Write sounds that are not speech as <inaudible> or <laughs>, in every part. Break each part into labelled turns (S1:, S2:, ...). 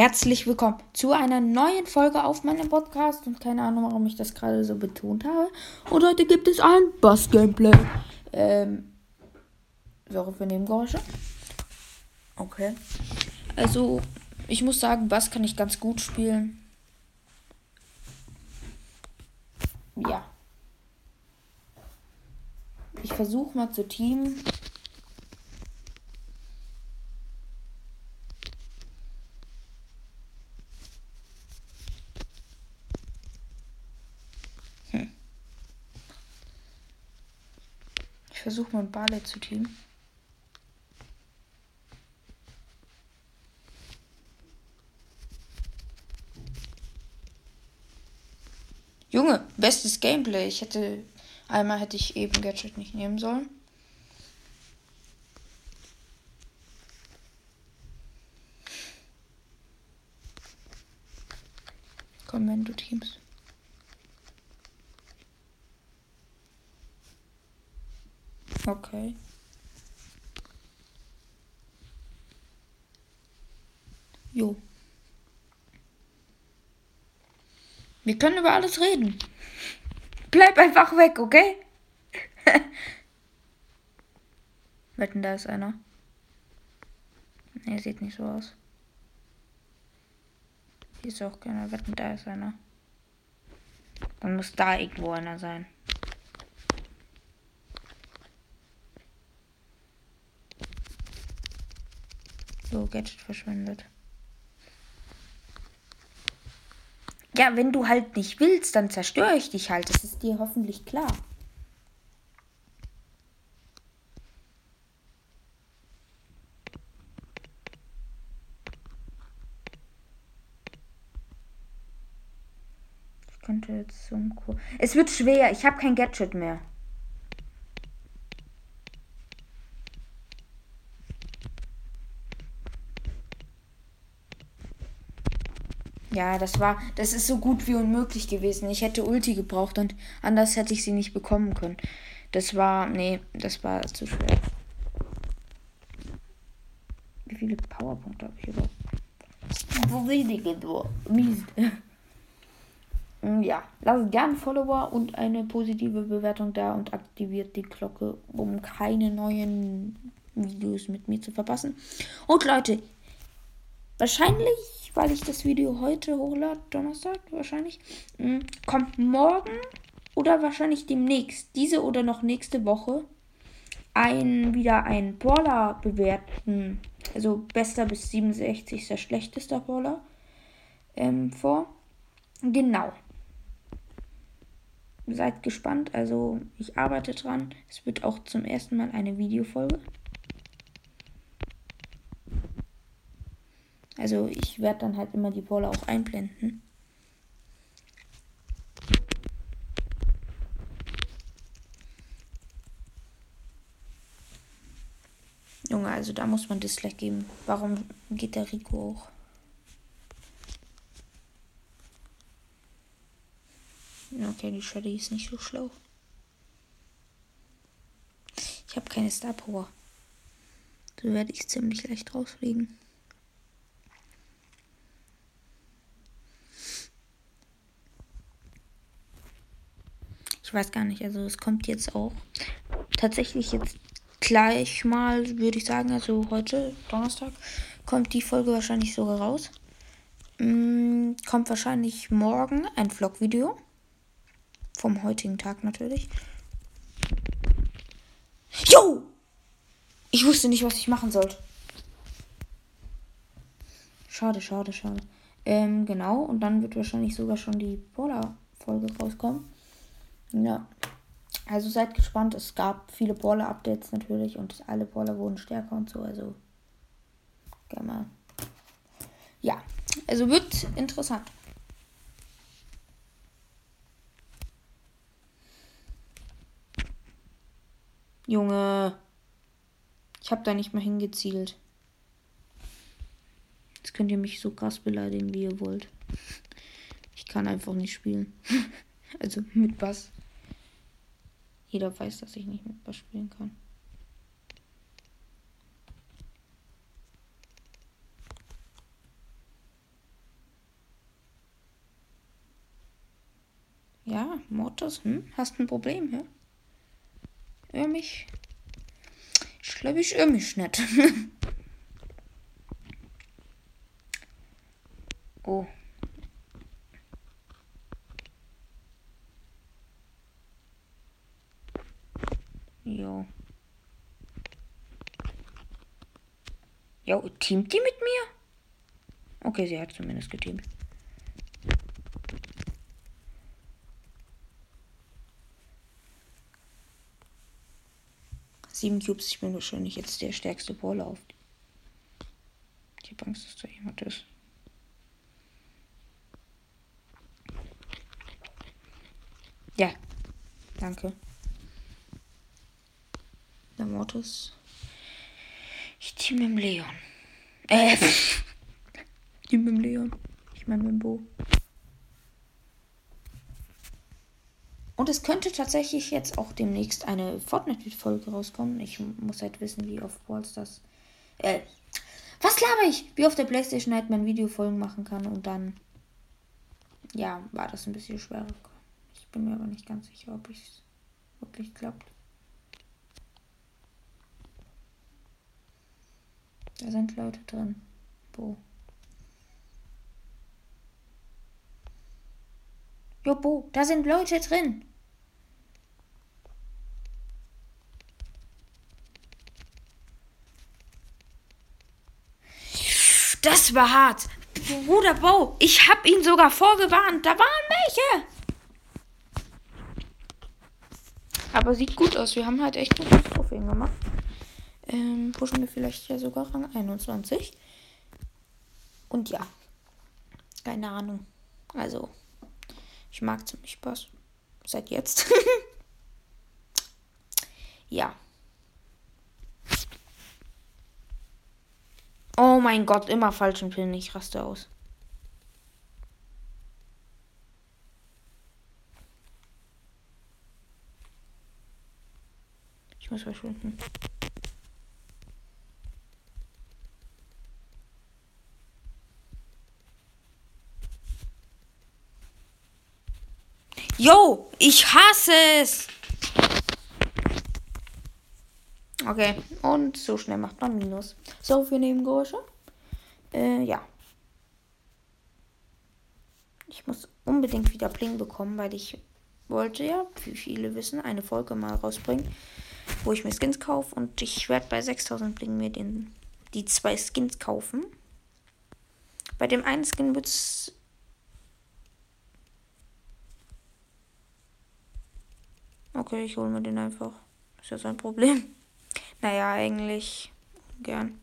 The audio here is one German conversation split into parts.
S1: herzlich willkommen zu einer neuen Folge auf meinem Podcast. Und keine Ahnung, warum ich das gerade so betont habe. Und heute gibt es ein Bass-Gameplay. Ähm, sorry für Nebengeräusche. Okay. Also, ich muss sagen, Bass kann ich ganz gut spielen. Ja. Ich versuche mal zu teamen. Ich versuche mal Barley zu teamen. Junge, bestes Gameplay. Ich hätte einmal hätte ich eben Gadget nicht nehmen sollen. Komm, wenn du teamst. Okay. Jo. Wir können über alles reden. Bleib einfach weg, okay? <laughs> Wetten, da ist einer. Ne, sieht nicht so aus. Hier ist auch keiner. Wetten, da ist einer. Dann muss da irgendwo einer sein. So, Gadget verschwendet. Ja, wenn du halt nicht willst, dann zerstöre ich dich halt. Das ist dir hoffentlich klar. Ich könnte jetzt zum Kur Es wird schwer. Ich habe kein Gadget mehr. Ja, das war, das ist so gut wie unmöglich gewesen. Ich hätte Ulti gebraucht und anders hätte ich sie nicht bekommen können. Das war, nee, das war zu schwer. Wie viele Powerpunkte habe ich überhaupt? So wenige nur. Mies. Ja, lasst gerne Follower und eine positive Bewertung da und aktiviert die Glocke, um keine neuen Videos mit mir zu verpassen. Und Leute, wahrscheinlich weil ich das Video heute hochlade, Donnerstag wahrscheinlich, mm, kommt morgen oder wahrscheinlich demnächst, diese oder noch nächste Woche, ein wieder ein Brawler bewerten, also bester bis 67. der schlechteste Brawler ähm, vor. Genau. Seid gespannt, also ich arbeite dran. Es wird auch zum ersten Mal eine Videofolge. Also ich werde dann halt immer die Bolle auch einblenden. Junge, also da muss man Dislike geben. Warum geht der Rico hoch? Okay, die Shreddy ist nicht so schlau. Ich habe keine Star Power. So werde ich ziemlich leicht rausfliegen. Ich weiß gar nicht. Also es kommt jetzt auch tatsächlich jetzt gleich mal, würde ich sagen, also heute, Donnerstag, kommt die Folge wahrscheinlich sogar raus. Mm, kommt wahrscheinlich morgen ein Vlog-Video. Vom heutigen Tag natürlich. Jo! Ich wusste nicht, was ich machen sollte. Schade, schade, schade. Ähm, genau. Und dann wird wahrscheinlich sogar schon die Polar-Folge rauskommen. Ja. Also seid gespannt. Es gab viele Baller-Updates natürlich und alle Baller wurden stärker und so. Also, gerne mal. Ja, also wird interessant. Junge, ich habe da nicht mal hingezielt. Jetzt könnt ihr mich so krass beleidigen, wie ihr wollt. Ich kann einfach nicht spielen. <laughs> also mit Bass. Jeder weiß, dass ich nicht mit Bass spielen kann. Ja, Mortis, hm? Hast ein Problem, ja? Irr mich. Ich glaube, ich irre mich nicht. <laughs> Jo. Jo, teamt die mit mir? Okay, sie hat zumindest geteamt. Sieben Cubes, ich bin wahrscheinlich jetzt der stärkste Brawler auf. Ich habe Angst, dass da jemand ist. Ja, danke. Der Mortis. Ich team mit dem Leon. Äh, <laughs> team mit dem Leon. Ich meine mit dem Bo. Und es könnte tatsächlich jetzt auch demnächst eine Fortnite-Folge rauskommen. Ich muss halt wissen, wie oft Balls das. Äh, was laber ich? Wie auf der Playstation halt man Videofolgen machen kann und dann. Ja, war das ein bisschen schwerer. Ich bin mir aber nicht ganz sicher, ob es wirklich klappt. Da sind Leute drin. Bo. Jo, Bo, da sind Leute drin. Das war hart. Bruder Bo, ich hab ihn sogar vorgewarnt. Da waren welche. Aber sieht gut aus. Wir haben halt echt gute Trophäen gemacht ähm, pushen wir vielleicht ja sogar Rang 21. Und ja, keine Ahnung. Also, ich mag ziemlich Spaß. Seit jetzt. <laughs> ja. Oh mein Gott, immer falschen Pin. Ich raste aus. Ich muss verschwinden. Yo, ich hasse es. Okay, und so schnell macht man Minus. So, für Nebengeräusche. Äh, ja. Ich muss unbedingt wieder Bling bekommen, weil ich wollte ja, wie viele wissen, eine Folge mal rausbringen, wo ich mir Skins kaufe. Und ich werde bei 6000 Bling mir den, die zwei Skins kaufen. Bei dem einen Skin wird es Okay, ich hole mir den einfach. Ist ja sein Problem. <laughs> Naja, eigentlich gern.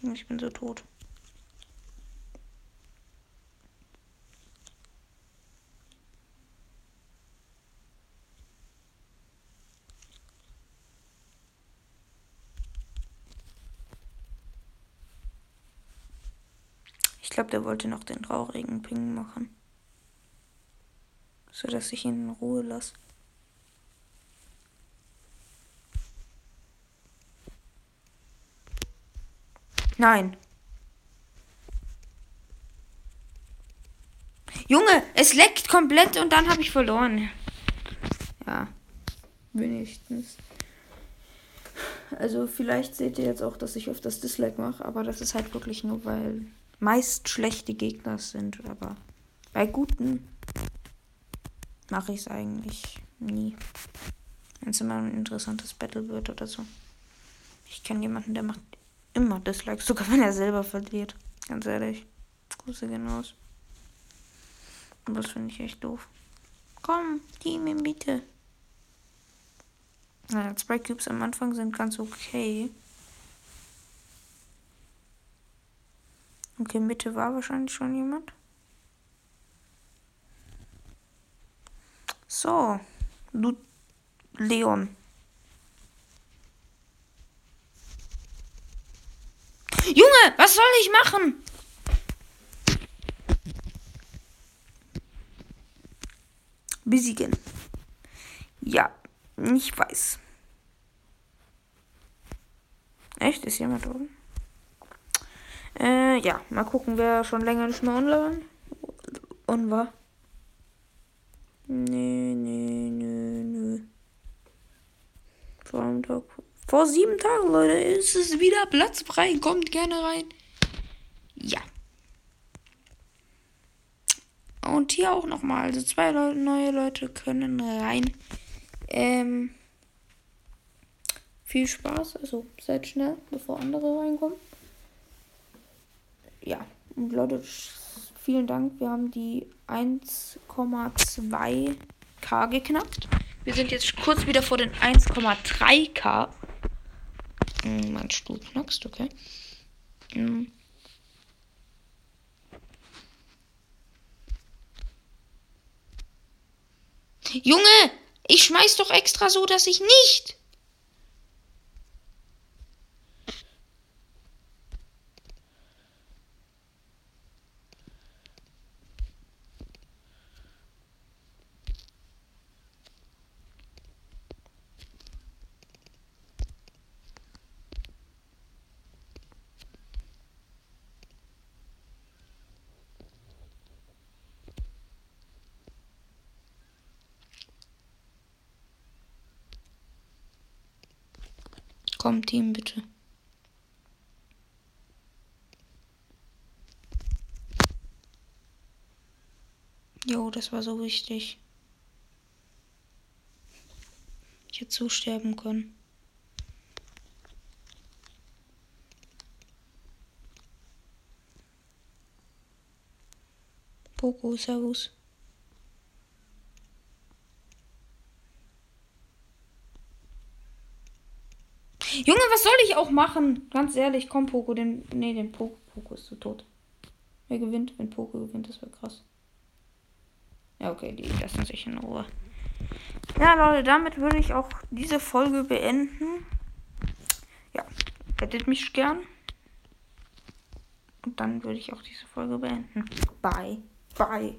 S1: Ich bin so tot. Glaube, der wollte noch den traurigen Ping machen. So dass ich ihn in Ruhe lasse. Nein. Junge, es leckt komplett und dann habe ich verloren. Ja, wenigstens. Also vielleicht seht ihr jetzt auch, dass ich öfters Dislike mache, aber das ist halt wirklich nur, weil meist schlechte Gegner sind. Aber bei guten mache ich es eigentlich nie. Wenn es immer ein interessantes Battle wird oder so. Ich kenne jemanden, der macht immer Dislikes, sogar wenn er selber verliert. Ganz ehrlich. Grüße gehen raus. Und das finde ich echt doof. Komm, Team in bitte. Naja, zwei Cubes am Anfang sind ganz okay. Okay, Mitte war wahrscheinlich schon jemand. So, du Leon. Junge, was soll ich machen? Besiegen. Ja, ich weiß. Echt? Ist jemand oben? Äh, ja, mal gucken, wer schon länger nicht mehr online on war. Nee, nee, nee, nee. Vor einem Tag. Vor sieben Tagen, Leute, ist es wieder Platz frei. Kommt gerne rein. Ja. Und hier auch nochmal. Also zwei Leute, neue Leute können rein. Ähm, viel Spaß. Also seid schnell, bevor andere reinkommen. Ja. Und Leute, vielen Dank. Wir haben die 1,2k geknackt. Wir sind jetzt kurz wieder vor den 1,3k. Hm, mein Stuhl knackst, okay. Hm. Junge, ich schmeiß doch extra so, dass ich nicht. Komm, Team, bitte. Jo, das war so wichtig. Ich hätte so können. Poco, Servus. Junge, was soll ich auch machen? Ganz ehrlich, komm, Poco, den. Nee, den Poco, Poco ist zu tot. Wer gewinnt? Wenn Poco gewinnt, das wäre krass. Ja, okay, die lassen sich in Ruhe. Ja, Leute, damit würde ich auch diese Folge beenden. Ja, hättet mich gern. Und dann würde ich auch diese Folge beenden. Bye. Bye.